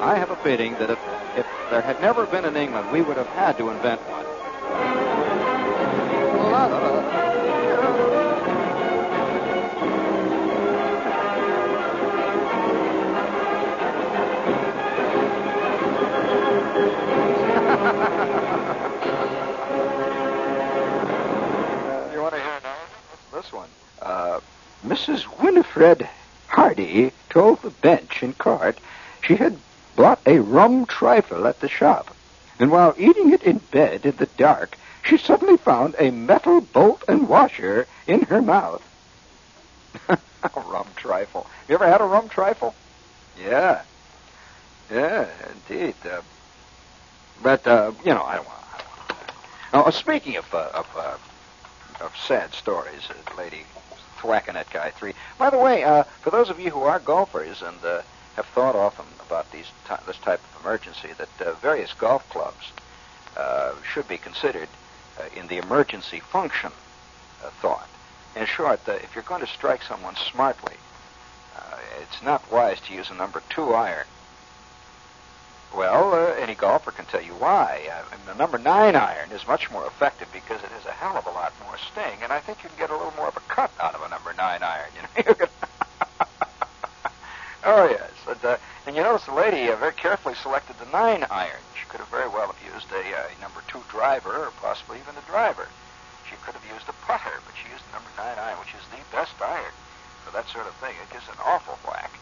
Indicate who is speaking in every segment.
Speaker 1: I have a feeling that if, if there had never been an England, we would have had to invent one.
Speaker 2: you want to hear now? This one?
Speaker 3: Uh, Mrs. Winifred Hardy told the bench in court she had bought a rum trifle at the shop, and while eating it in bed in the dark, she suddenly found a metal bolt and washer in her mouth.
Speaker 2: a rum trifle. You ever had a rum trifle?
Speaker 3: Yeah. Yeah, indeed. Uh, but, uh, you know, I don't want. Oh, speaking of, uh, of, uh, of sad stories, uh, lady thwacking that guy three. By the way, uh, for those of you who are golfers and uh, have thought often about these this type of emergency, that uh, various golf clubs uh, should be considered uh, in the emergency function thought. In short, if you're going to strike someone smartly, it's not wise to use a number two iron. Well, uh, any golfer can tell you why. And the number nine iron is much more effective because it has a hell of a lot more sting, and I think you can get a little more of a cut out of a number nine iron. You know. You oh yes, and, uh, and notice the lady uh, very carefully selected the nine iron. She could have very well have used a uh, number two driver, or possibly even a driver. She could have used a putter, but she used the number nine iron, which is the best iron for that sort of thing. It gives an awful whack.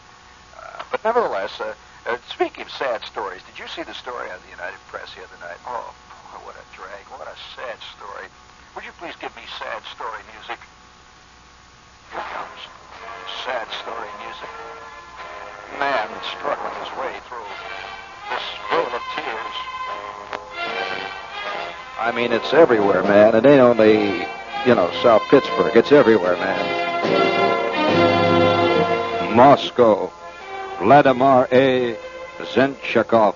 Speaker 3: Uh, but nevertheless, uh, uh, speaking of sad stories, did you see the story on the United Press the other night? Oh, boy, what a drag. What a sad story. Would you please give me sad story music? Here comes sad story music. Man struggling his way through this vale of tears. I mean, it's everywhere, man. It ain't only, you know, South Pittsburgh. It's everywhere, man. Moscow. Vladimir A. Zenchakov,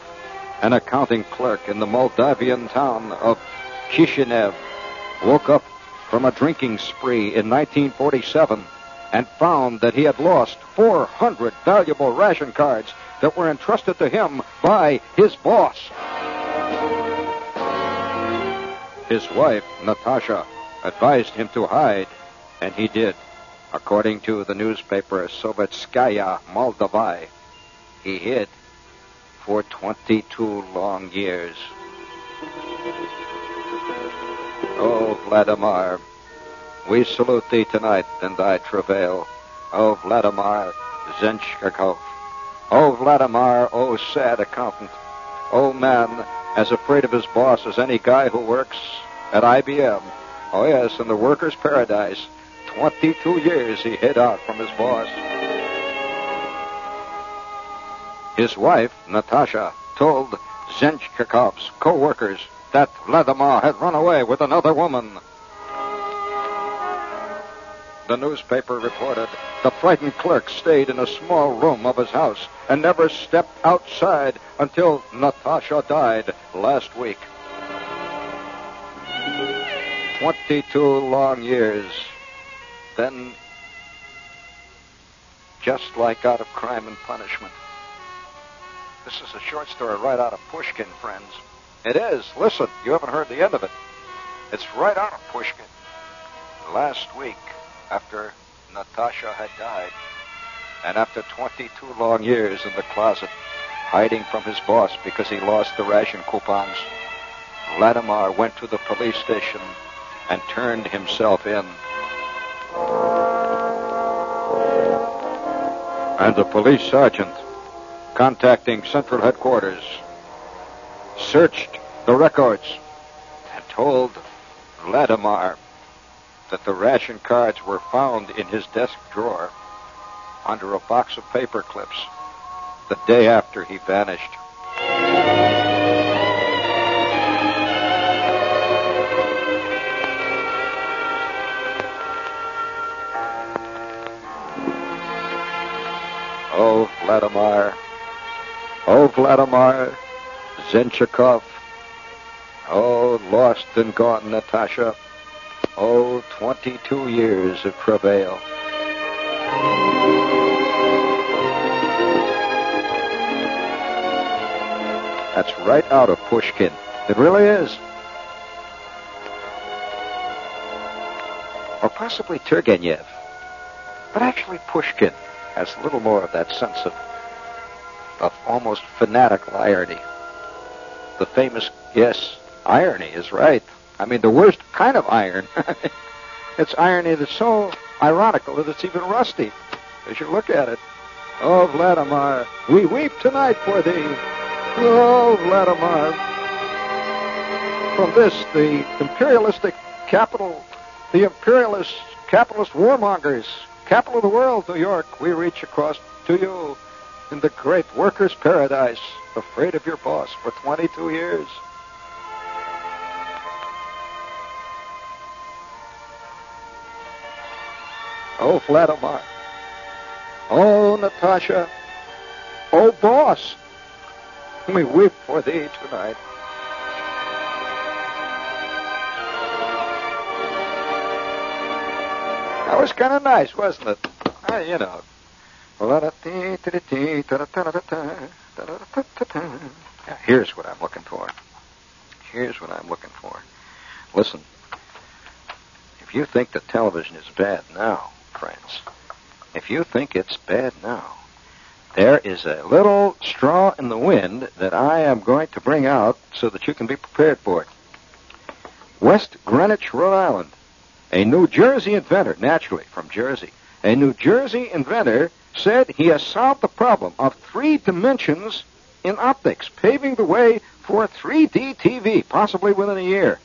Speaker 3: an accounting clerk in the Moldavian town of Kishinev, woke up from a drinking spree in 1947 and found that he had lost 400 valuable ration cards that were entrusted to him by his boss. His wife, Natasha, advised him to hide, and he did. According to the newspaper Sovetskaya Moldavia, he hid for 22 long years. Oh, Vladimir, we salute thee tonight in thy travail. O Vladimir Zenchkakov. O Vladimir, O sad accountant. O man, as afraid of his boss as any guy who works at IBM. Oh, yes, in the workers' paradise. 22 years he hid out from his boss. His wife, Natasha, told Zenchkakov's co-workers that Vladimir had run away with another woman. The newspaper reported the frightened clerk stayed in a small room of his house and never stepped outside until Natasha died last week. 22 long years. Then, just like out of crime and punishment. This is a short story right out of Pushkin, friends. It is. Listen, you haven't heard the end of it. It's right out of Pushkin. Last week, after Natasha had died, and after 22 long years in the closet, hiding from his boss because he lost the ration coupons, Vladimir went to the police station and turned himself in. And the police sergeant, contacting central headquarters, searched the records and told Vladimir that the ration cards were found in his desk drawer under a box of paper clips the day after he vanished. Oh, Vladimir. Oh, Vladimir. Zenchikov. Oh, lost and gone, Natasha. Oh, 22 years of travail.
Speaker 1: That's right out of Pushkin. It really is. Or possibly Turgenev. But actually, Pushkin has a little more of that sense of, of almost fanatical irony. The famous, yes, irony is right. I mean, the worst kind of iron. it's irony that's so ironical that it's even rusty as you look at it. Oh, Vladimir, we weep tonight for thee. Oh, Vladimir. From this, the imperialistic capital, the imperialist capitalist warmongers, capital of the world, New York, we reach across to you in the great workers' paradise, afraid of your boss for 22 years. Oh, Vladimir. Oh, Natasha. Oh, boss. We weep for thee tonight. That was kind of nice, wasn't it? Uh, you know. Now, here's what I'm looking for. Here's what I'm looking for. Listen, if you think that television is bad now, friends, if you think it's bad now, there is a little straw in the wind that I am going to bring out so that you can be prepared for it. West Greenwich, Rhode Island. A New Jersey inventor, naturally from Jersey, a New Jersey inventor said he has solved the problem of three dimensions in optics, paving the way for 3D TV, possibly within a year.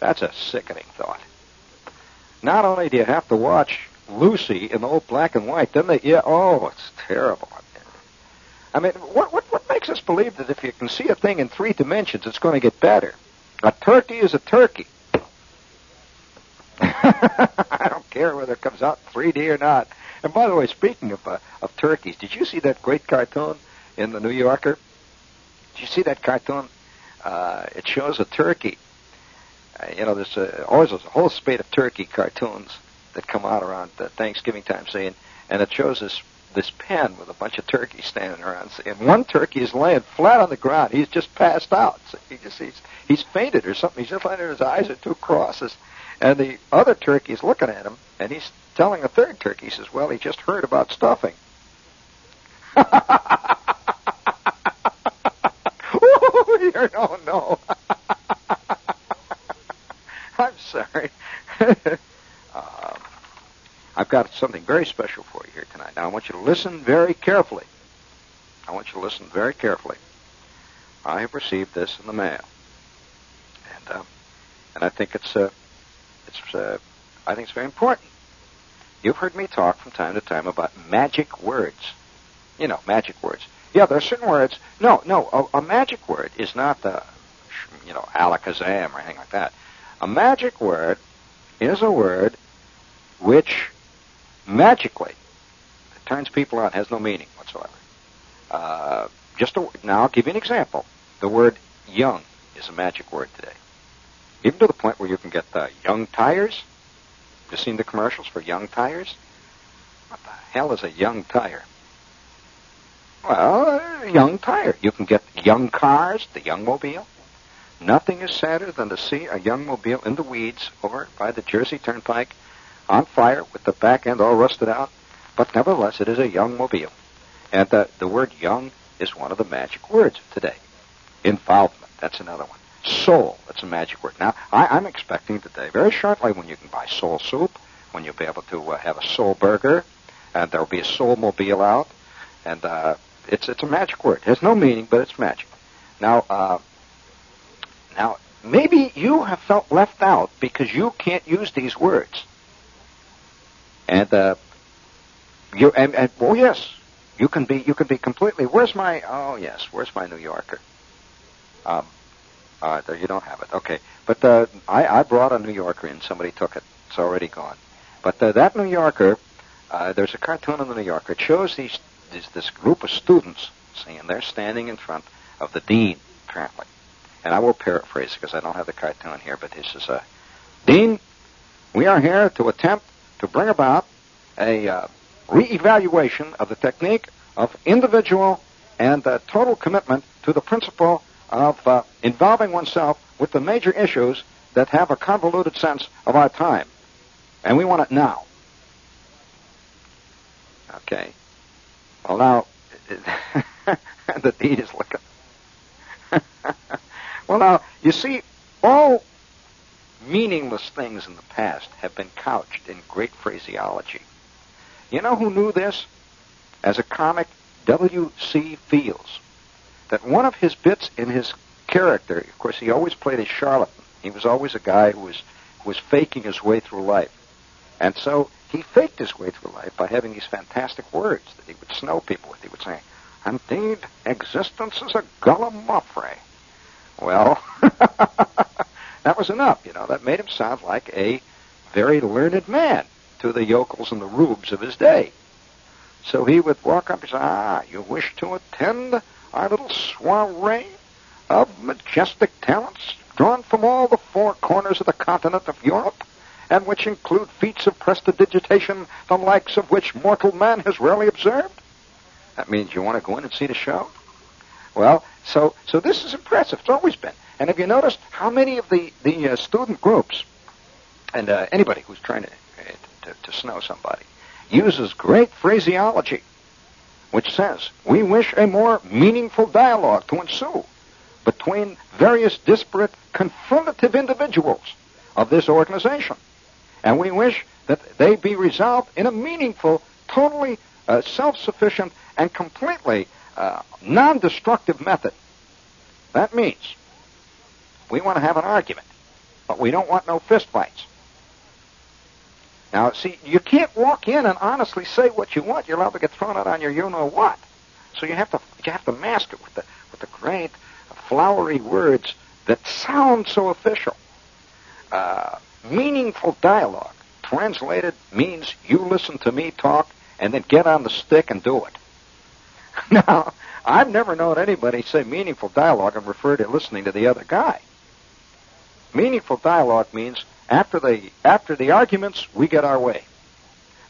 Speaker 1: That's a sickening thought. Not only do you have to watch Lucy in old black and white, then they, yeah, oh, it's terrible. I mean, what, what, what makes us believe that if you can see a thing in three dimensions, it's going to get better? A turkey is a turkey. I don't care whether it comes out 3D or not. And by the way, speaking of uh, of turkeys, did you see that great cartoon in the New Yorker? Did you see that cartoon? Uh, it shows a turkey. Uh, you know, there's a, always there's a whole spate of turkey cartoons that come out around uh, Thanksgiving time, saying, and it shows this this pen with a bunch of turkeys standing around, and one turkey is laying flat on the ground. He's just passed out. So he just he's he's fainted or something. He's just laying there. His eyes are two crosses, and the other turkey is looking at him, and he's telling a third turkey, he says, "Well, he just heard about stuffing." Ooh, no, no. Sorry. um, I've got something very special for you here tonight. Now, I want you to listen very carefully. I want you to listen very carefully. I have received this in the mail, and uh, and I think it's uh, it's uh, I think it's very important. You've heard me talk from time to time about magic words. You know, magic words. Yeah, there are certain words. No, no, a, a magic word is not the, you know, alakazam or anything like that. A magic word is a word which magically turns people on, has no meaning whatsoever. Uh, just a, now, I'll give you an example. The word young is a magic word today. Even to the point where you can get the young tires. You seen the commercials for young tires? What the hell is a young tire? Well, a young tire. You can get young cars, the young mobile. Nothing is sadder than to see a young mobile in the weeds over by the Jersey Turnpike on fire with the back end all rusted out. But nevertheless, it is a young mobile. And the, the word young is one of the magic words today. Involvement, that's another one. Soul, that's a magic word. Now, I, I'm expecting today, very shortly, when you can buy soul soup, when you'll be able to uh, have a soul burger, and there'll be a soul mobile out, and uh, it's it's a magic word. It has no meaning, but it's magic. Now, uh, now maybe you have felt left out because you can't use these words, and uh, you and, and oh yes, you can be you can be completely. Where's my oh yes, where's my New Yorker? Um, uh, you don't have it. Okay, but uh, I, I brought a New Yorker in. Somebody took it. It's already gone. But uh, that New Yorker, uh, there's a cartoon in the New Yorker. It shows these, these this group of students, see, and they're standing in front of the dean, apparently. And I will paraphrase because I don't have the cartoon here. But this is a dean. We are here to attempt to bring about a uh, reevaluation of the technique of individual and uh, total commitment to the principle of uh, involving oneself with the major issues that have a convoluted sense of our time. And we want it now. Okay. Well, now, the deed is looking. well, now, you see, all meaningless things in the past have been couched in great phraseology. You know who knew this? As a comic, W.C. Fields. That one of his bits in his character, of course, he always played a charlatan. He was always a guy who was, who was faking his way through life. And so he faked his way through life by having these fantastic words that he would snow people with. He would say, Indeed, existence is a gallimaufry. Well, that was enough, you know. That made him sound like a very learned man to the yokels and the rubes of his day. So he would walk up and say, Ah, you wish to attend our little soiree of majestic talents drawn from all the four corners of the continent of Europe, and which include feats of prestidigitation the likes of which mortal man has rarely observed? That means you want to go in and see the show? Well, so so this is impressive. It's always been. And have you noticed how many of the the uh, student groups and uh, anybody who's trying to, to to snow somebody uses great phraseology, which says, "We wish a more meaningful dialogue to ensue between various disparate confrontative individuals of this organization, and we wish that they be resolved in a meaningful, totally uh, self-sufficient, and completely uh, non-destructive method. That means we want to have an argument, but we don't want no fistfights. Now, see, you can't walk in and honestly say what you want. You're allowed to get thrown out on your you know what. So you have to you have to mask it with the with the great flowery words that sound so official. Uh, meaningful dialogue, translated, means you listen to me talk and then get on the stick and do it. now, I've never known anybody say meaningful dialogue and refer to listening to the other guy. Meaningful dialogue means after the after the arguments, we get our way.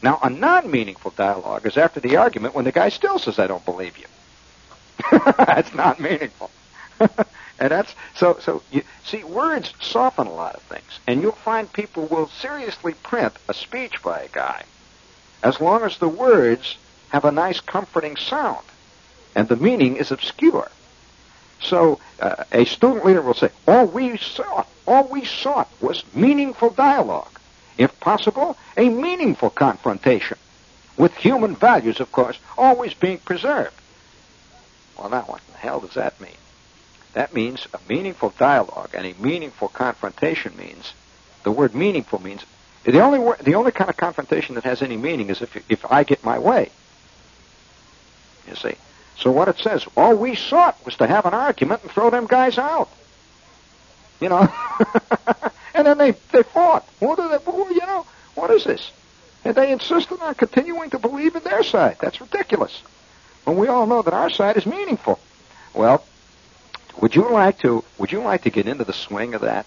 Speaker 1: Now, a non-meaningful dialogue is after the argument when the guy still says, "I don't believe you." that's not meaningful. and that's so. So you see, words soften a lot of things, and you'll find people will seriously print a speech by a guy as long as the words have a nice, comforting sound, and the meaning is obscure. So uh, a student leader will say, "All we sought, all we sought was meaningful dialogue, if possible, a meaningful confrontation, with human values, of course, always being preserved." Well, now what the hell does that mean? That means a meaningful dialogue and a meaningful confrontation means the word meaningful means the only the only kind of confrontation that has any meaning is if if I get my way. You see. So what it says, all we sought was to have an argument and throw them guys out. You know. and then they they fought. What are they, you know, what is this? And they insisted on continuing to believe in their side. That's ridiculous. When we all know that our side is meaningful. Well, would you like to would you like to get into the swing of that?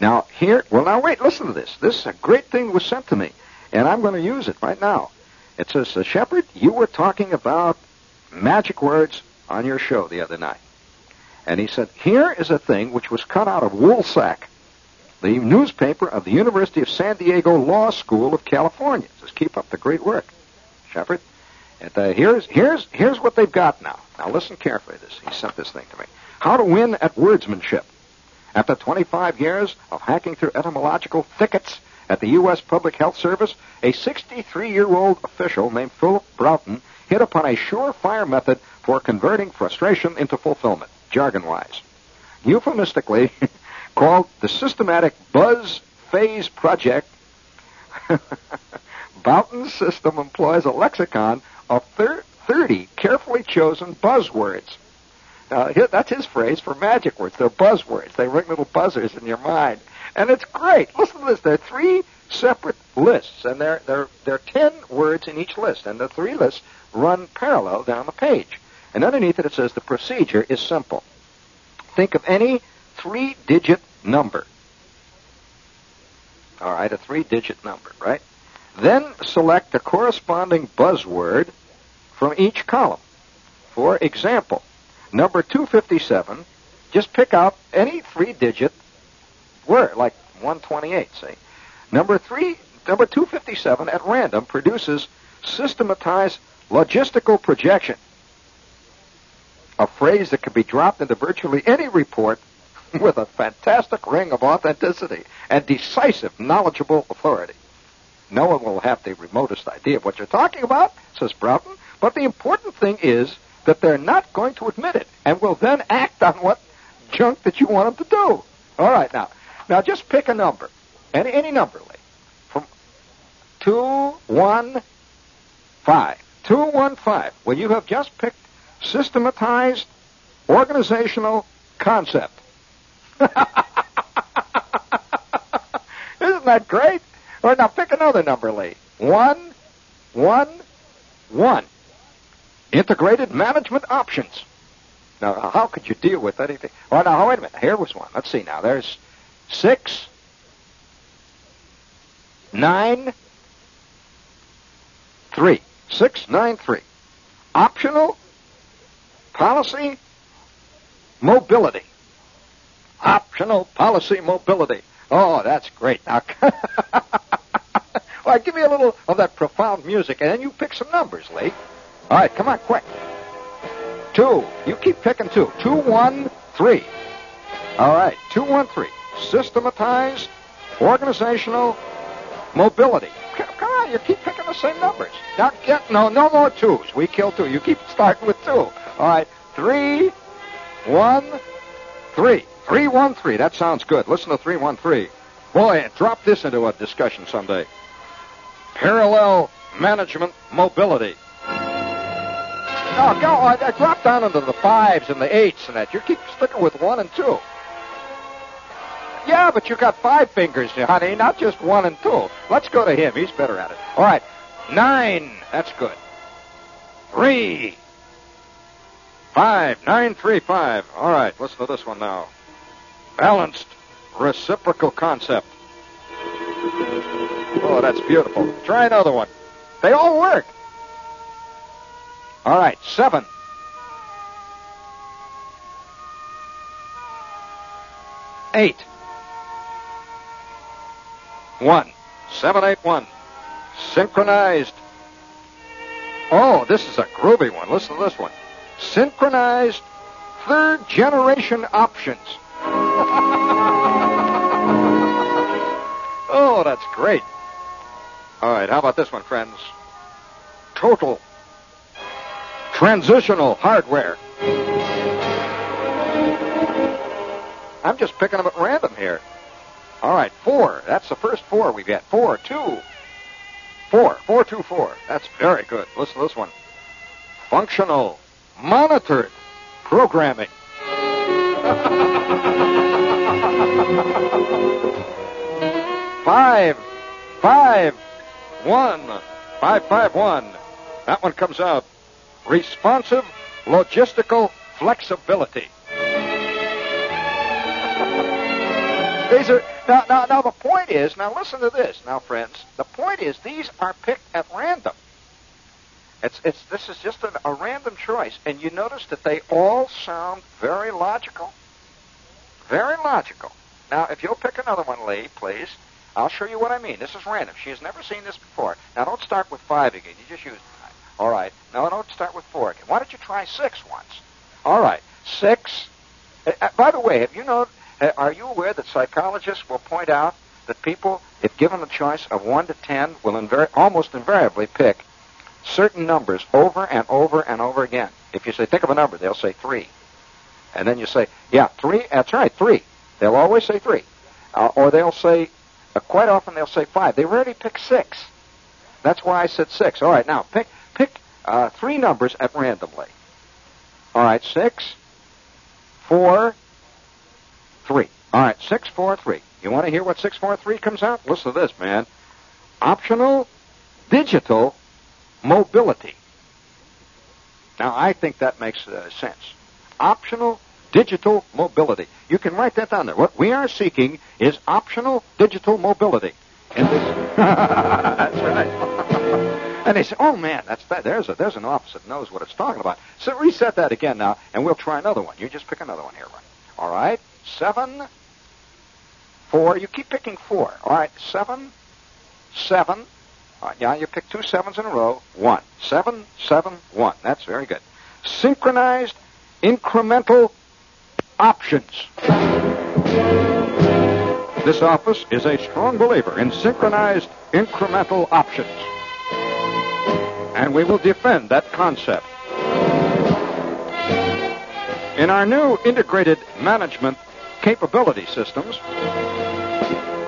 Speaker 1: Now here well now wait, listen to this. This is a great thing that was sent to me, and I'm going to use it right now. It says, Shepherd, you were talking about magic words on your show the other night. And he said, here is a thing which was cut out of Woolsack, the newspaper of the University of San Diego Law School of California. Says, keep up the great work, Shepherd. And uh, here's here's here's what they've got now. Now listen carefully. This he sent this thing to me. How to win at wordsmanship. After 25 years of hacking through etymological thickets at the U.S. Public Health Service, a 63-year-old official named Philip Broughton hit upon a surefire method for converting frustration into fulfillment, jargon-wise. Euphemistically called the Systematic Buzz Phrase Project, Broughton's system employs a lexicon of thir- 30 carefully chosen buzzwords. Now, that's his phrase for magic words. They're buzzwords. They ring little buzzers in your mind. And it's great. Listen to this. There are three separate lists, and there, there, there are ten words in each list, and the three lists run parallel down the page. And underneath it, it says the procedure is simple. Think of any three-digit number. All right, a three-digit number, right? Then select the corresponding buzzword from each column. for example, number 257, just pick out any three-digit word, like 128, say. Number three, number 257 at random produces systematized logistical projection. A phrase that can be dropped into virtually any report with a fantastic ring of authenticity and decisive, knowledgeable authority. No one will have the remotest idea of what you're talking about, says Broughton, but the important thing is that they're not going to admit it and will then act on what junk that you want them to do. All right, now, now just pick a number, any any number, Lee, from two one five, two one five. Well, you have just picked systematized organizational concept. Isn't that great? All right, now pick another number, Lee. One, one, one. Integrated management options. Now, how could you deal with anything? Well, now, wait a minute. Here was one. Let's see now. There's six, nine, three. Six, nine, three. Optional policy mobility. Optional policy mobility. Oh, that's great. Now, well, give me a little of that profound music, and then you pick some numbers, Lee. All right, come on, quick. Two. You keep picking two. Two, one, three. All right, two, one, three. Systematized organizational mobility. Come on, you keep picking the same numbers. Now get no, no more twos. We kill two. You keep starting with two. All right, three, one, three, three, one, three. That sounds good. Listen to three, one, three. Boy, drop this into a discussion someday. Parallel management mobility. Oh, go I, Uh, drop down into the fives and the eights and that. You keep sticking with one and two. Yeah, but you got five fingers, honey, not just one and two. Let's go to him. He's better at it. All right. Nine. That's good. Three. Five. Nine, three, five. All right. Listen to this one now. Balanced reciprocal concept. Oh, that's beautiful. Try another one. They all work. All right, seven. Eight. One. Seven, eight, one. Synchronized. Oh, this is a groovy one. Listen to this one. Synchronized third generation options. oh, that's great. All right, how about this one, friends? Total transitional hardware. I'm just picking them at random here. All right, four. That's the first four we get. Four, two, four, four, two, four. That's very good. Listen to this one. Functional, monitored programming. five, five, one, five, five, one. That one comes out responsive logistical flexibility. These are now, now, now. The point is, now listen to this, now, friends. The point is, these are picked at random. It's, it's, this is just a, a random choice, and you notice that they all sound very logical. Very logical. Now, if you'll pick another one, Lee, please, I'll show you what I mean. This is random. She has never seen this before. Now, don't start with five again. You just use all right. Now, don't start with four again. Why don't you try six once? All right. Six. Uh, uh by the way, have you know? Uh, are you aware that psychologists will point out that people, if given the choice of one to ten, will invari- almost invariably pick certain numbers over and over and over again. If you say, think of a number, they'll say three. And then you say, yeah, three, that's right, three. They'll always say three. Uh, or they'll say, uh, quite often they'll say five. They rarely pick six. That's why I said six. All right, now pick uh, three numbers at randomly. All right, six, four, three. All right, six, four, three. You want to hear what six, four, three comes out? Listen to this, man. Optional digital mobility. Now, I think that makes uh, sense. Optional digital mobility. You can write that down there. What we are seeking is optional digital mobility. In this, that's right. And they say, "Oh man, that's that. There's a there's an office that knows what it's talking about." So reset that again now, and we'll try another one. You just pick another one here, right? All right, seven, four. You keep picking four. All right, seven, seven. All right, you pick two sevens in a row. One, seven, seven, one. That's very good. Synchronized incremental options. This office is a strong believer in synchronized incremental options. And we will defend that concept. In our new integrated management capability systems,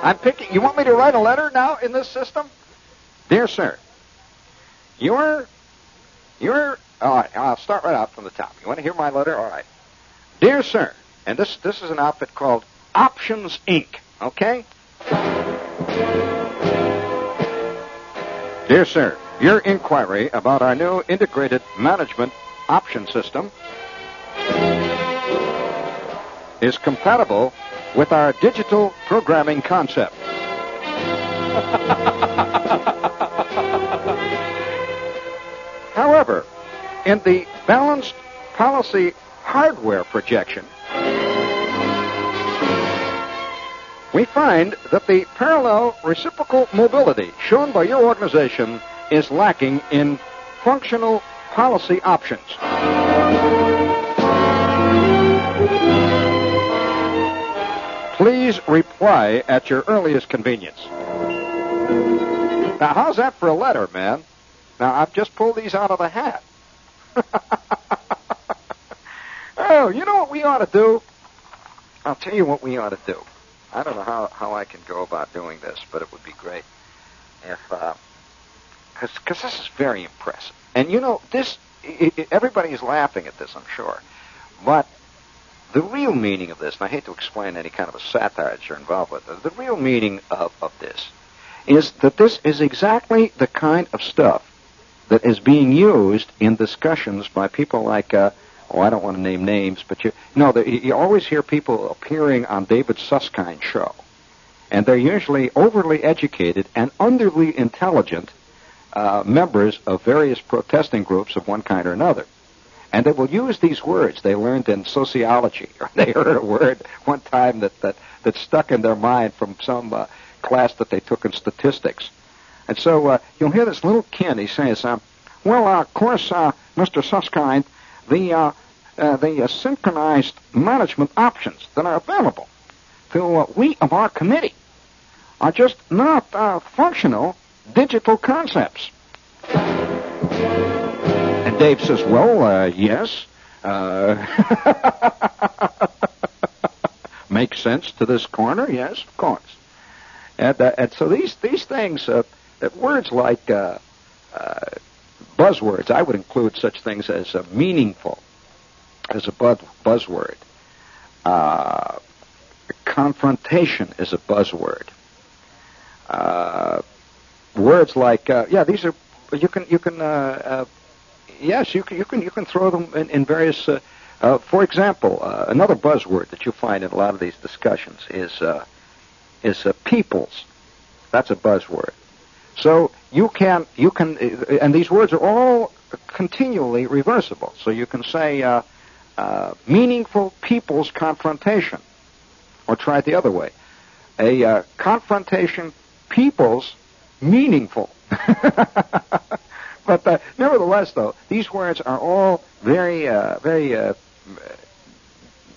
Speaker 1: I'm picking. You want me to write a letter now in this system? Dear sir, you're, you're, all right, I'll start right out from the top. You want to hear my letter? All right. Dear sir, and this, this is an outfit called Options Inc., okay? Dear sir, your inquiry about our new integrated management option system is compatible with our digital programming concept. However, in the balanced policy hardware projection, we find that the parallel reciprocal mobility shown by your organization is lacking in functional policy options. Please reply at your earliest convenience. Now, how's that for a letter, man? Now, I've just pulled these out of the hat. oh, you know what we ought to do? I'll tell you what we ought to do. I don't know how, how I can go about doing this, but it would be great if, because uh, this is very impressive. And you know, this, it, it, laughing at this, I'm sure. But the real meaning of this, and I hate to explain any kind of a satire that you're involved with, the real meaning of, of this is that this is exactly the kind of stuff that is being used in discussions by people like, uh, oh, I don't want to name names, but you, no, the, you always hear people appearing on David Susskind's show. And they're usually overly educated and underly intelligent uh, members of various protesting groups of one kind or another. And they will use these words they learned in sociology, or they heard a word one time that, that, that stuck in their mind from some uh, class that they took in statistics. And so uh, you'll hear this little kid, he says, uh, well, uh, of course, uh, Mr. Susskind, the, uh, uh, the uh, synchronized management options that are available to uh, we of our committee are just not uh, functional digital concepts. Dave says, well, uh, yes. Uh, makes sense to this corner, yes, of course. And, uh, and so these these things, uh, words like uh, uh, buzzwords, I would include such things as uh, meaningful, as a buzz, buzzword. Uh, confrontation is a buzzword. Uh, words like uh, yeah, these are you can you can uh, uh, yes you can you can you can throw them in, in various. Uh, uh, for example, uh, another buzzword that you find in a lot of these discussions is uh, is uh, peoples. That's a buzzword. So you can you can uh, and these words are all continually reversible. So you can say uh, meaningful people's confrontation, or try it the other way, a confrontation people's meaningful. but uh, nevertheless, though, these words are all very uh, very you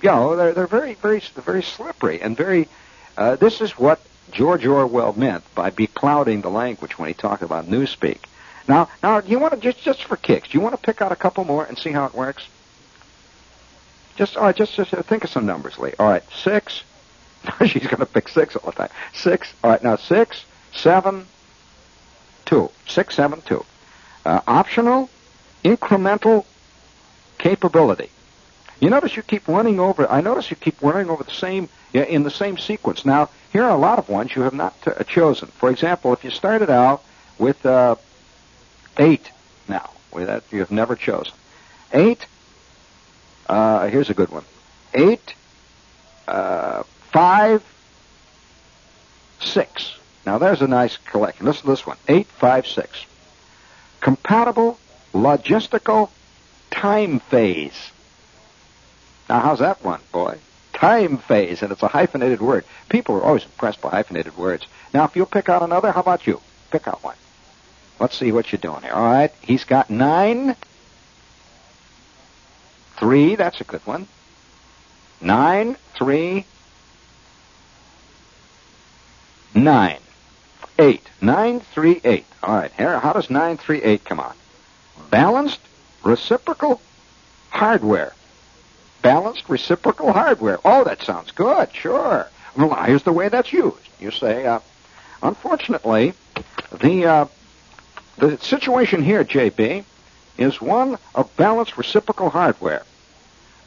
Speaker 1: know they're they're very very very slippery and very. this is what George Orwell meant by beclouding the language when he talked about newspeak. Now, now, do you want to just just for kicks? Do you want to pick out a couple more and see how it works? Just all right, just just think of some numbers, Lee. All right, six. She's going to pick six all the time. Six. All right, now six, seven, two. Six, seven, two. Uh, optional, incremental capability. You notice you keep running over. I notice you keep running over the same in the same sequence. Now, here are a lot of ones you have not uh, chosen. For example, if you started out with uh, eight, now that you have never chosen eight. Uh, here's a good one: eight, uh, five, six. Now there's a nice collection. Listen to this one: eight, five, six. Compatible logistical time phase. Now, how's that one, boy? Time phase, and it's a hyphenated word. People are always impressed by hyphenated words. Now, if you'll pick out another, how about you? Pick out one. Let's see what you're doing here. All right, he's got nine. Three, that's a good one. Nine, three, nine, eight. Nine, three, eight. All right, here, how does nine, three, eight come on? Balanced reciprocal hardware. Balanced reciprocal hardware. Oh, that sounds good. Sure. Well, here's the way that's used. You say, uh, unfortunately, the uh, the situation here, JB, is one of balanced reciprocal hardware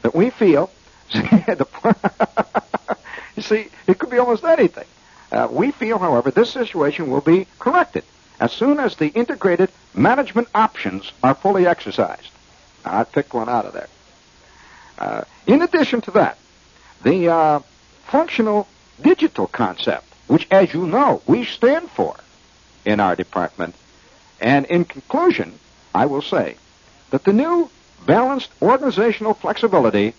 Speaker 1: that we feel. you see, it could be almost anything. Uh, we feel, however, this situation will be corrected as soon as the integrated management options are fully exercised. I picked one out of there. Uh, in addition to that, the uh, functional digital concept, which, as you know, we stand for in our department. And in conclusion, I will say that the new balanced organizational flexibility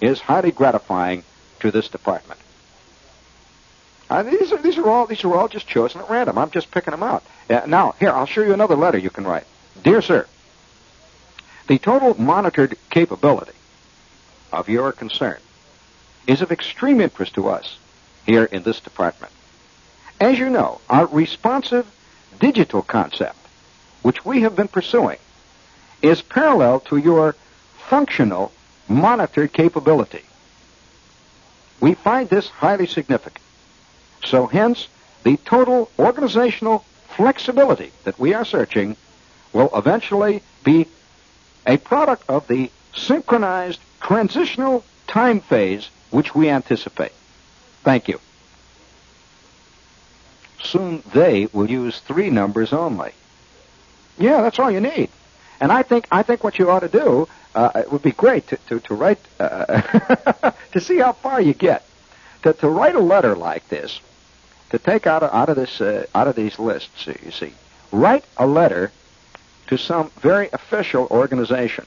Speaker 1: is highly gratifying to this department. These are these are all these are all just chosen at random. I'm just picking them out. Uh, now, here I'll show you another letter you can write. Dear sir, the total monitored capability of your concern is of extreme interest to us here in this department. As you know, our responsive digital concept, which we have been pursuing, is parallel to your functional monitored capability. We find this highly significant. So hence, the total organizational flexibility that we are searching will eventually be a product of the synchronized transitional time phase which we anticipate. Thank you. Soon they will use three numbers only. Yeah, that's all you need. And I think I think what you ought to do uh, it would be great to to, to write uh, to see how far you get to to write a letter like this to take out of, out of this uh, out of these lists. You see, write a letter to some very official organization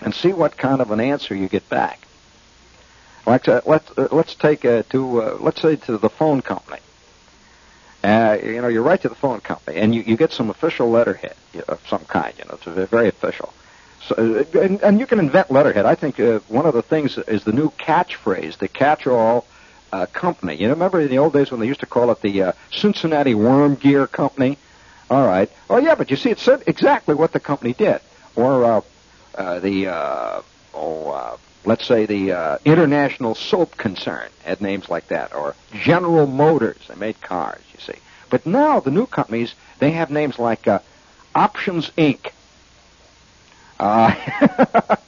Speaker 1: and see what kind of an answer you get back. Like uh, let's uh, let's take uh, to uh, let's say to the phone company. Uh, you know, you write to the phone company and you, you get some official letterhead of some kind. You know, it's very official. So, uh, and, and you can invent letterhead. I think one of the things is the new catchphrase, the catch-all uh, company. You know, remember in the old days when they used to call it the uh, Cincinnati Worm Gear Company? All right. Oh yeah, but you see, it said exactly what the company did. Or uh, uh, the uh, oh, uh, let's say the uh, International Soap Concern had names like that, or General Motors. They made cars, you see. But now the new companies they have names like uh, Options Inc. Uh,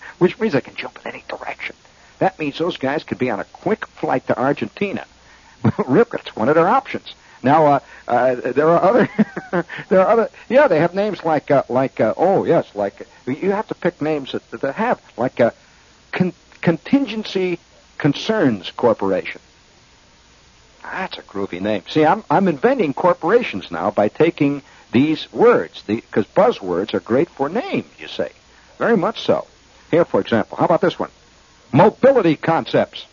Speaker 1: which means they can jump in any direction. That means those guys could be on a quick flight to Argentina. Rip, that's one of their options. Now, uh, uh, there are other, there are other, yeah, they have names like, uh, like, uh, oh yes, like, you have to pick names that, that have, like, uh, con- Contingency Concerns Corporation. That's a groovy name. See, I'm, I'm inventing corporations now by taking these words, because the, buzzwords are great for names, you say. Very much so. Here, for example, how about this one? Mobility Concepts.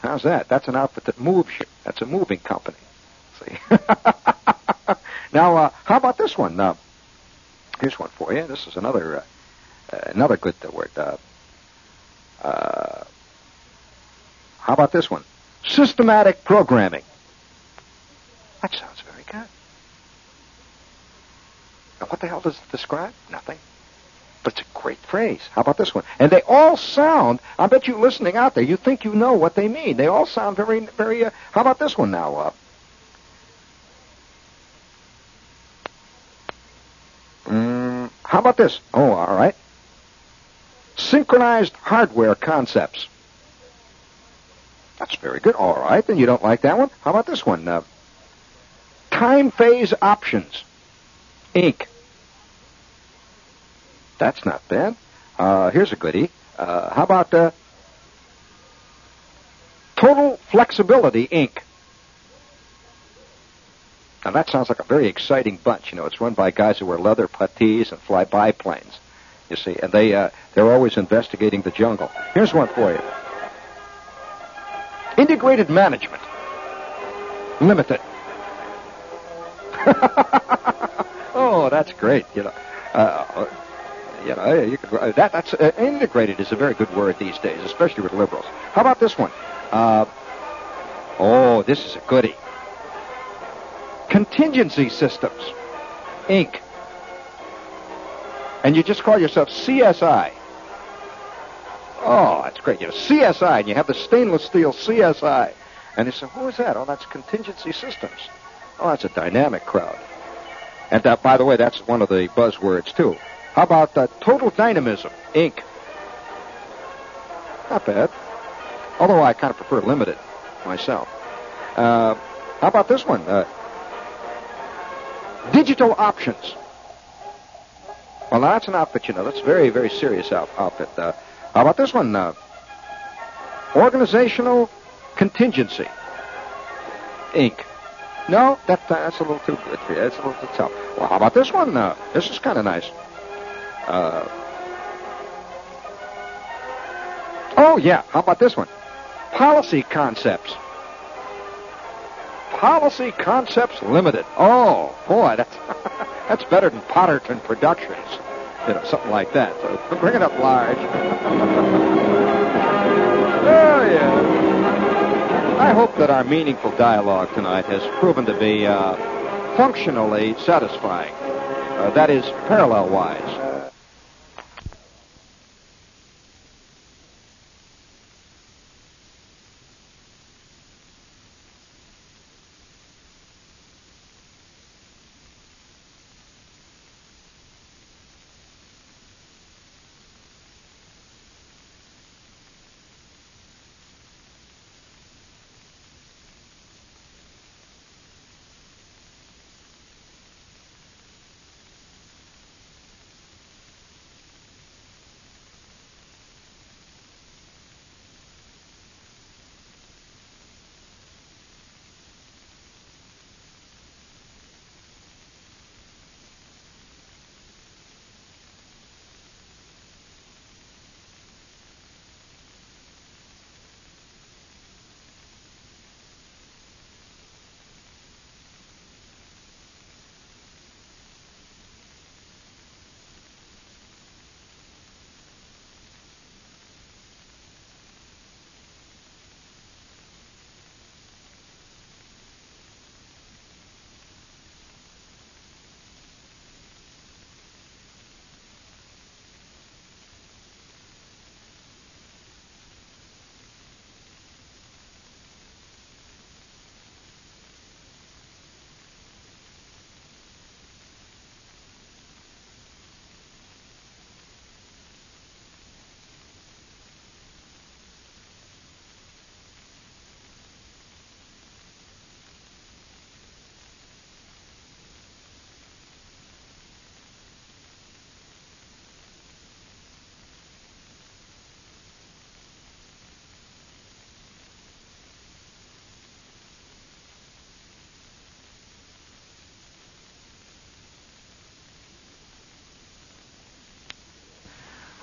Speaker 1: How's that? That's an outfit that moves you. That's a moving company. See? now, uh, how about this one? Uh, here's one for you. This is another uh, another good word. Uh, uh, how about this one? Systematic programming. That sounds very good. Now, what the hell does it describe? Nothing. But it's a great phrase. How about this one? And they all sound, I bet you listening out there, you think you know what they mean. They all sound very, very, uh, how about this one now? Uh, mm, how about this? Oh, all right. Synchronized hardware concepts. That's very good. All right, then you don't like that one. How about this one? Uh, time phase options. Inc. That's not bad. Uh, here's a goodie. Uh, how about uh, Total Flexibility Inc. Now that sounds like a very exciting bunch. You know, it's run by guys who wear leather puttees and fly biplanes. You see, and they uh, they're always investigating the jungle. Here's one for you. Integrated Management Limited. oh, that's great. You know, uh, you know, you could, uh, that that's uh, integrated is a very good word these days, especially with liberals. How about this one? Uh, oh, this is a goodie. Contingency Systems, Inc. And you just call yourself CSI. Oh, that's great. You know, CSI, and you have the stainless steel CSI. And you say, who is that? Oh, that's Contingency Systems. Oh, that's a dynamic crowd. And that, by the way, that's one of the buzzwords, too. How about uh, Total Dynamism, Inc.? Not bad. Although I kind of prefer Limited myself. Uh, how about this one? Uh, digital Options. Well, that's an outfit, you know. That's a very, very serious out- outfit. Uh, how about this one? Uh, organizational Contingency, Inc. No, that, that's a little too good for you. That's a little too tough. Well, how about this one? Uh, this is kind of nice. Uh, oh, yeah. How about this one? Policy Concepts. Policy Concepts Limited. Oh, boy, that's that's better than Potterton Productions. You know, something like that. So bring it up large. oh, yeah. I hope that our meaningful dialogue tonight has proven to be uh, functionally satisfying. Uh, that is, parallel-wise.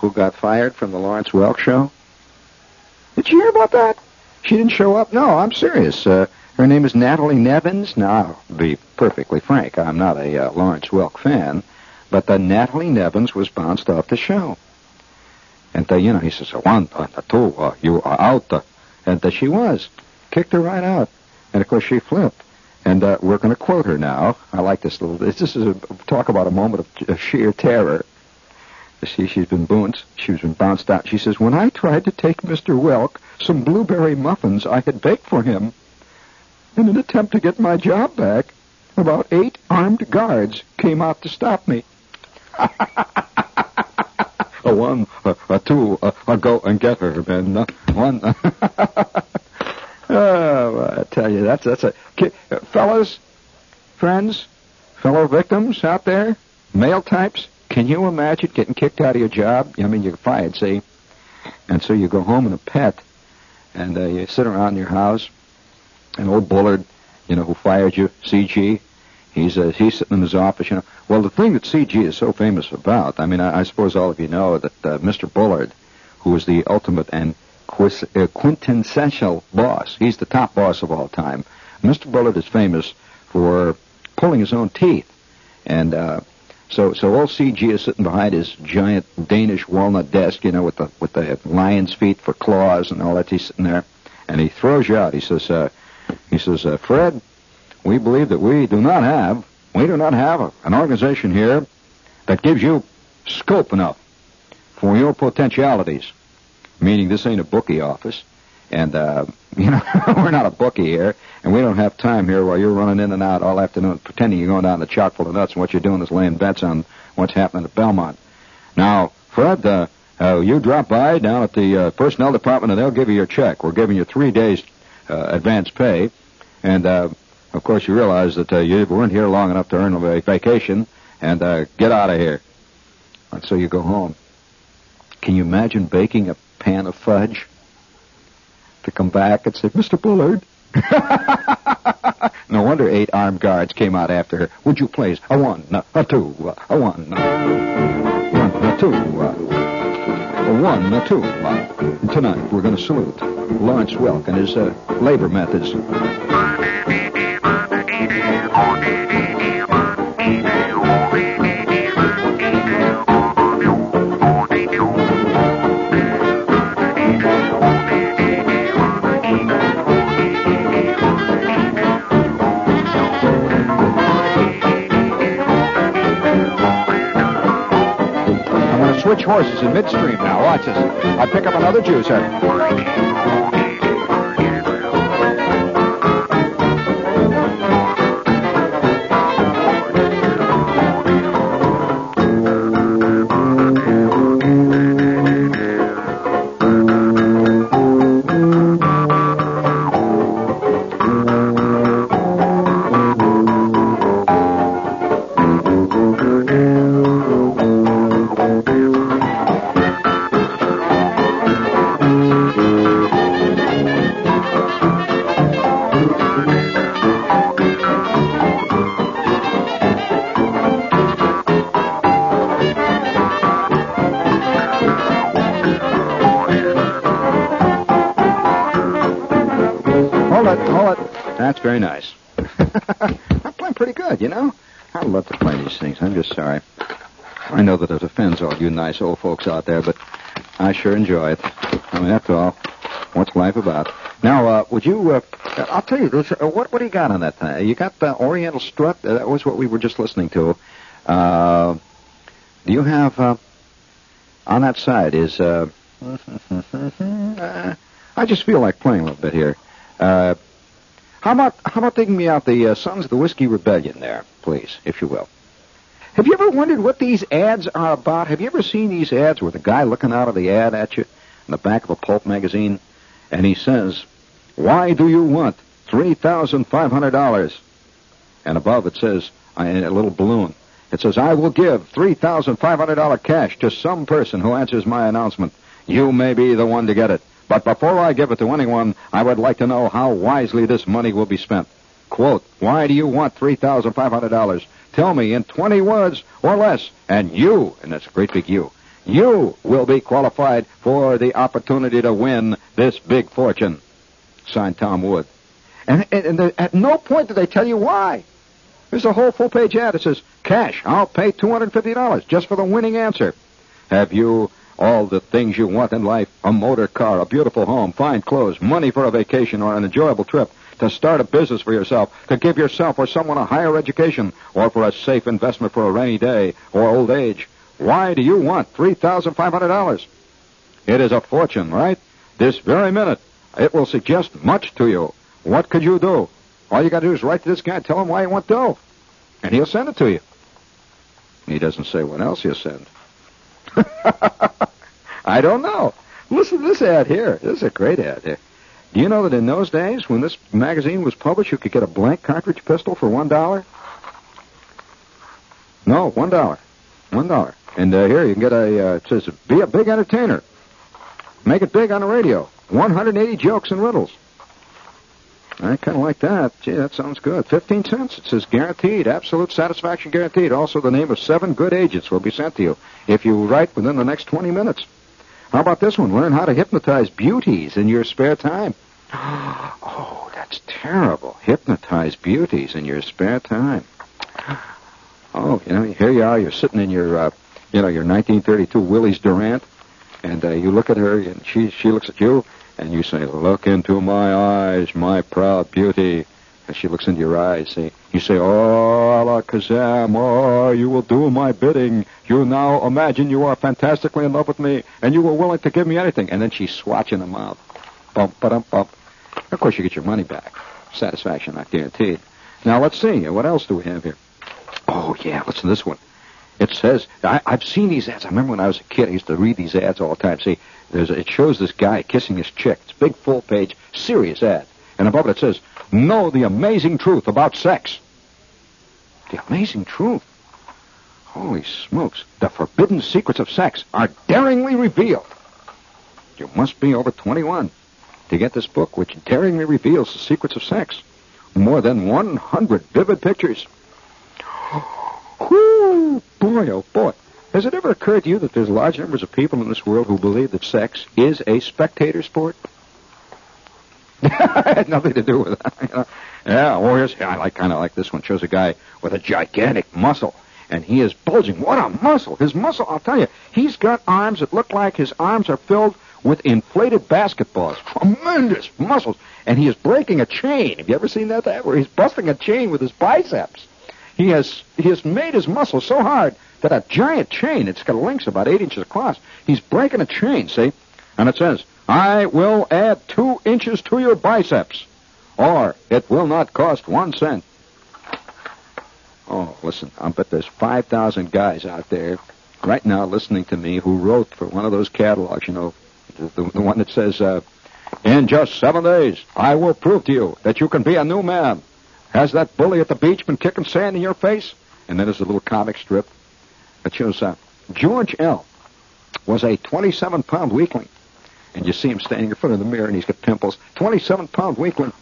Speaker 1: Who got fired from the Lawrence Welk show? Did you hear about that? She didn't show up? No, I'm serious. Uh, her name is Natalie Nevins. Now, I'll be perfectly frank, I'm not a uh, Lawrence Welk fan, but the Natalie Nevins was bounced off the show. And, uh, you know, he says, one, uh, two, uh, you are out. Uh, and uh, she was. Kicked her right out. And, of course, she flipped. And uh, we're going to quote her now. I like this little. This is a talk about a moment of sheer terror. See, she's been bounced. She's been bounced out. She says, when I tried to take Mr. Welk some blueberry muffins I had baked for him, in an attempt to get my job back, about eight armed guards came out to stop me. a one, a, a two, a, a, go and get her, man. Uh, one. oh, I tell you, that's that's a fellas, friends, fellow victims out there, male types. Can you imagine getting kicked out of your job? I mean, you're fired, see? And so you go home in a pet, and uh, you sit around in your house, and old Bullard, you know, who fired you, CG, He's uh, he's sitting in his office, you know. Well, the thing that CG is so famous about, I mean, I, I suppose all of you know that uh, Mr. Bullard, who is the ultimate and quis, uh, quintessential boss, he's the top boss of all time. Mr. Bullard is famous for pulling his own teeth, and uh, so so old CG is sitting behind his giant Danish walnut desk, you know, with the with the lion's feet for claws and all that. He's sitting there, and he throws you out. He says, uh, he says, uh, Fred we believe that we do not have, we do not have a, an organization here that gives you scope enough for your potentialities. Meaning this ain't a bookie office. And, uh, you know, we're not a bookie here, and we don't have time here while you're running in and out all afternoon pretending you're going down the chock full of nuts, and what you're doing is laying bets on what's happening at Belmont. Now, Fred, uh, uh, you drop by down at the uh, personnel department, and they'll give you your check. We're giving you three days uh, advance pay, and uh, of course, you realize that uh, you weren't here long enough to earn a vacation, and uh, get out of here. And so you go home. Can you imagine baking a pan of fudge to come back and say, Mr. Bullard? no wonder eight armed guards came out after her. Would you please? A one, a two, a one, a two, a one, a two. Tonight we're going to salute Lawrence Welk and his uh, labor methods. Switch horses in midstream now. Watch this. I pick up another juicer. I know that it offends all you nice old folks out there, but I sure enjoy it. I mean, after all, what's life about? Now, uh, would you, uh, I'll tell you, uh, what, what do you got on that thing? You got the Oriental Strut? Uh, that was what we were just listening to. Uh, do you have, uh, on that side is, uh, I just feel like playing a little bit here. Uh, how about how about taking me out the Sons of the Whiskey Rebellion there, please, if you will? Have you ever wondered what these ads are about? Have you ever seen these ads with a guy looking out of the ad at you in the back of a pulp magazine, and he says, "Why do you want three thousand five hundred dollars?" And above it says, in a little balloon, it says, "I will give three thousand five hundred dollar cash to some person who answers my announcement. You may be the one to get it." But before I give it to anyone, I would like to know how wisely this money will be spent. Quote, why do you want $3,500? Tell me in 20 words or less, and you, and that's a great big you, you will be qualified for the opportunity to win this big fortune. Signed Tom Wood. And, and, and at no point do they tell you why. There's a whole full page ad that says, cash, I'll pay $250 just for the winning answer. Have you all the things you want in life a motor car, a beautiful home, fine clothes, money for a vacation or an enjoyable trip, to start a business for yourself, to give yourself or someone a higher education, or for a safe investment for a rainy day or old age. Why do you want $3,500? It is a fortune, right? This very minute, it will suggest much to you. What could you do? All you got to do is write to this guy, tell him why you want dough, and he'll send it to you. He doesn't say what else he'll send. I don't know. Listen to this ad here. This is a great ad here. Do you know that in those days, when this magazine was published, you could get a blank cartridge pistol for one dollar? No, one dollar. One dollar. And uh, here you can get a. Uh, it says, "Be a big entertainer. Make it big on the radio. 180 jokes and riddles." I kind of like that. Gee, that sounds good. 15 cents. It says guaranteed, absolute satisfaction guaranteed. Also, the name of seven good agents will be sent to you if you write within the next 20 minutes. How about this one? Learn how to hypnotize beauties in your spare time. Oh, that's terrible. Hypnotize beauties in your spare time. Oh, you know, here you are. You're sitting in your, uh, you know, your 1932 Willys Durant, and uh, you look at her, and she she looks at you, and you say, "Look into my eyes, my proud beauty." And she looks into your eyes. See, you say, "Oh, Alakazam, oh, you will do my bidding. You now imagine you are fantastically in love with me, and you were willing to give me anything." And then she swats you in the mouth. Bump, bump. Of course, you get your money back. Satisfaction not guaranteed. Now let's see. What else do we have here? Oh yeah, listen to this one. It says I, I've seen these ads. I remember when I was a kid, I used to read these ads all the time. See, there's it shows this guy kissing his chick. It's a big full page, serious ad, and above it it says, "Know the amazing truth about sex." The amazing truth. Holy smokes! The forbidden secrets of sex are daringly revealed. You must be over 21 to get this book, which daringly reveals the secrets of sex. More than 100 vivid pictures. Whoo! Boy, oh boy. Has it ever occurred to you that there's large numbers of people in this world who believe that sex is a spectator sport? had nothing to do with that. You know? Yeah, well, here's, I like kind of like this one. Shows a guy with a gigantic muscle, and he is bulging. What a muscle! His muscle, I'll tell you, he's got arms that look like his arms are filled with inflated basketballs. Tremendous muscles, and he is breaking a chain. Have you ever seen that? That where he's busting a chain with his biceps. He has he has made his muscles so hard that a giant chain, it's got links about eight inches across. He's breaking a chain, see? And it says, I will add two inches to your biceps, or it will not cost one cent. Oh, listen, I bet there's 5,000 guys out there right now listening to me who wrote for one of those catalogs, you know, the, the, one that says, uh, in just seven days, I will prove to you that you can be a new man. Has that bully at the beach been kicking sand in your face? And then there's a little comic strip that shows uh, George L. was a 27 pound weakling. And you see him standing in front of the mirror and he's got pimples. 27 pound weakling.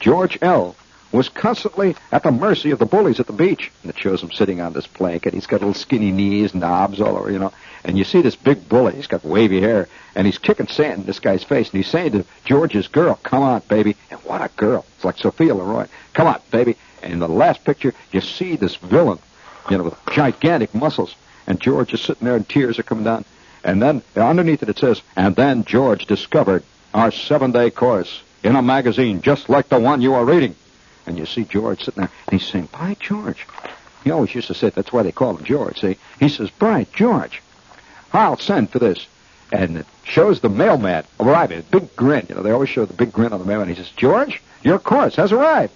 Speaker 1: George L. was constantly at the mercy of the bullies at the beach. And it shows him sitting on this plank and he's got little skinny knees, and knobs all over, you know. And you see this big bully, he's got wavy hair, and he's kicking sand in this guy's face. And he's saying to George's girl, come on, baby. And what a girl. It's like Sophia Loren. Come on, baby. And in the last picture, you see this villain, you know, with gigantic muscles. And George is sitting there and tears are coming down. And then underneath it, it says, and then George discovered our seven day course in a magazine just like the one you are reading. And you see George sitting there, and he's saying, By George. He always used to say, that's why they call him George, see? He says, By George. I'll send for this. And it shows the mailman arriving, a big grin. You know, they always show the big grin on the mailman. He says, George, your course has arrived.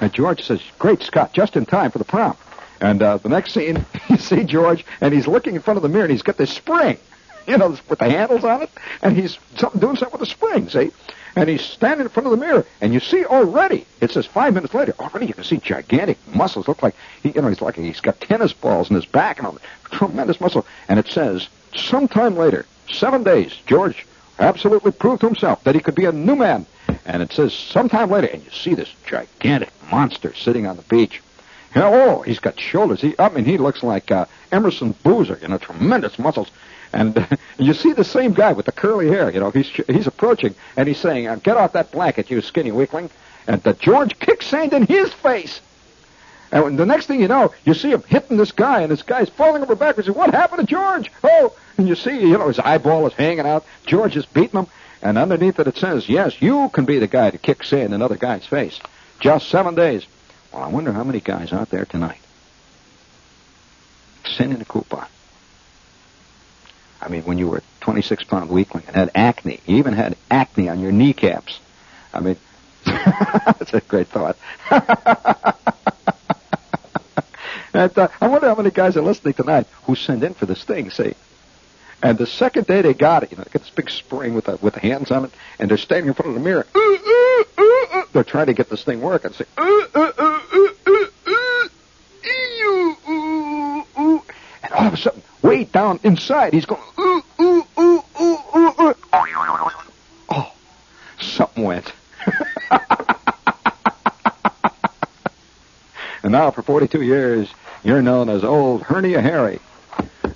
Speaker 1: And George says, Great Scott, just in time for the prom. And uh, the next scene, you see George, and he's looking in front of the mirror, and he's got this spring, you know, with the handles on it, and he's doing something with the spring, see? And he's standing in front of the mirror, and you see already, it says five minutes later, already you can see gigantic muscles. Look like, he, you know, he's like, he's got tennis balls in his back and all. Tremendous muscle. And it says, sometime later, seven days, George absolutely proved to himself that he could be a new man. And it says sometime later, and you see this gigantic monster sitting on the beach. You know, oh, he's got shoulders. He, I mean, he looks like uh, Emerson Boozer, you know, tremendous muscles. And uh, you see the same guy with the curly hair, you know, he's he's approaching, and he's saying, uh, "Get off that blanket, you skinny weakling!" And the George kicks sand in his face. And the next thing you know, you see him hitting this guy, and this guy's falling over backwards. What happened to George? Oh, and you see, you know, his eyeball is hanging out. George is beating him, and underneath it it says, "Yes, you can be the guy to kick sand in another guy's face." Just seven days. Well, I wonder how many guys out there tonight send in a coupon. I mean, when you were 26 pound weakling and had acne, you even had acne on your kneecaps. I mean, that's a great thought. and, uh, I wonder how many guys are listening tonight who send in for this thing, see? And the second day they got it, you know, they got this big spring with the, with the hands on it, and they're standing in front of the mirror. they're trying to get this thing working. Say, All of a sudden, way down inside, he's going, ooh, ooh, ooh, ooh, ooh, ooh. Oh, something went. and now for 42 years, you're known as Old Hernia Harry.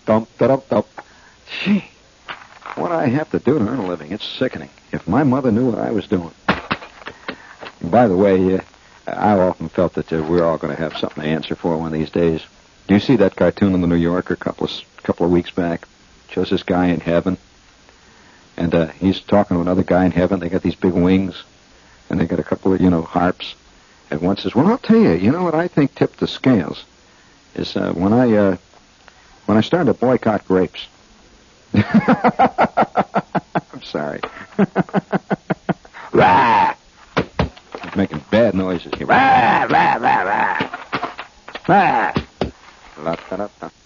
Speaker 1: Dump, dump, dump. Gee, what I have to do to earn a living, it's sickening. If my mother knew what I was doing. By the way, uh, I often felt that uh, we're all going to have something to answer for one of these days. Do you see that cartoon in the New Yorker a couple of, couple of weeks back? Shows this guy in heaven, and uh, he's talking to another guy in heaven. They got these big wings, and they got a couple of you know harps. And one says, "Well, I'll tell you. You know what I think tipped the scales is uh, when I uh, when I started to boycott grapes." I'm sorry. Rah! He's making bad noises here. Rah! La-da-da-da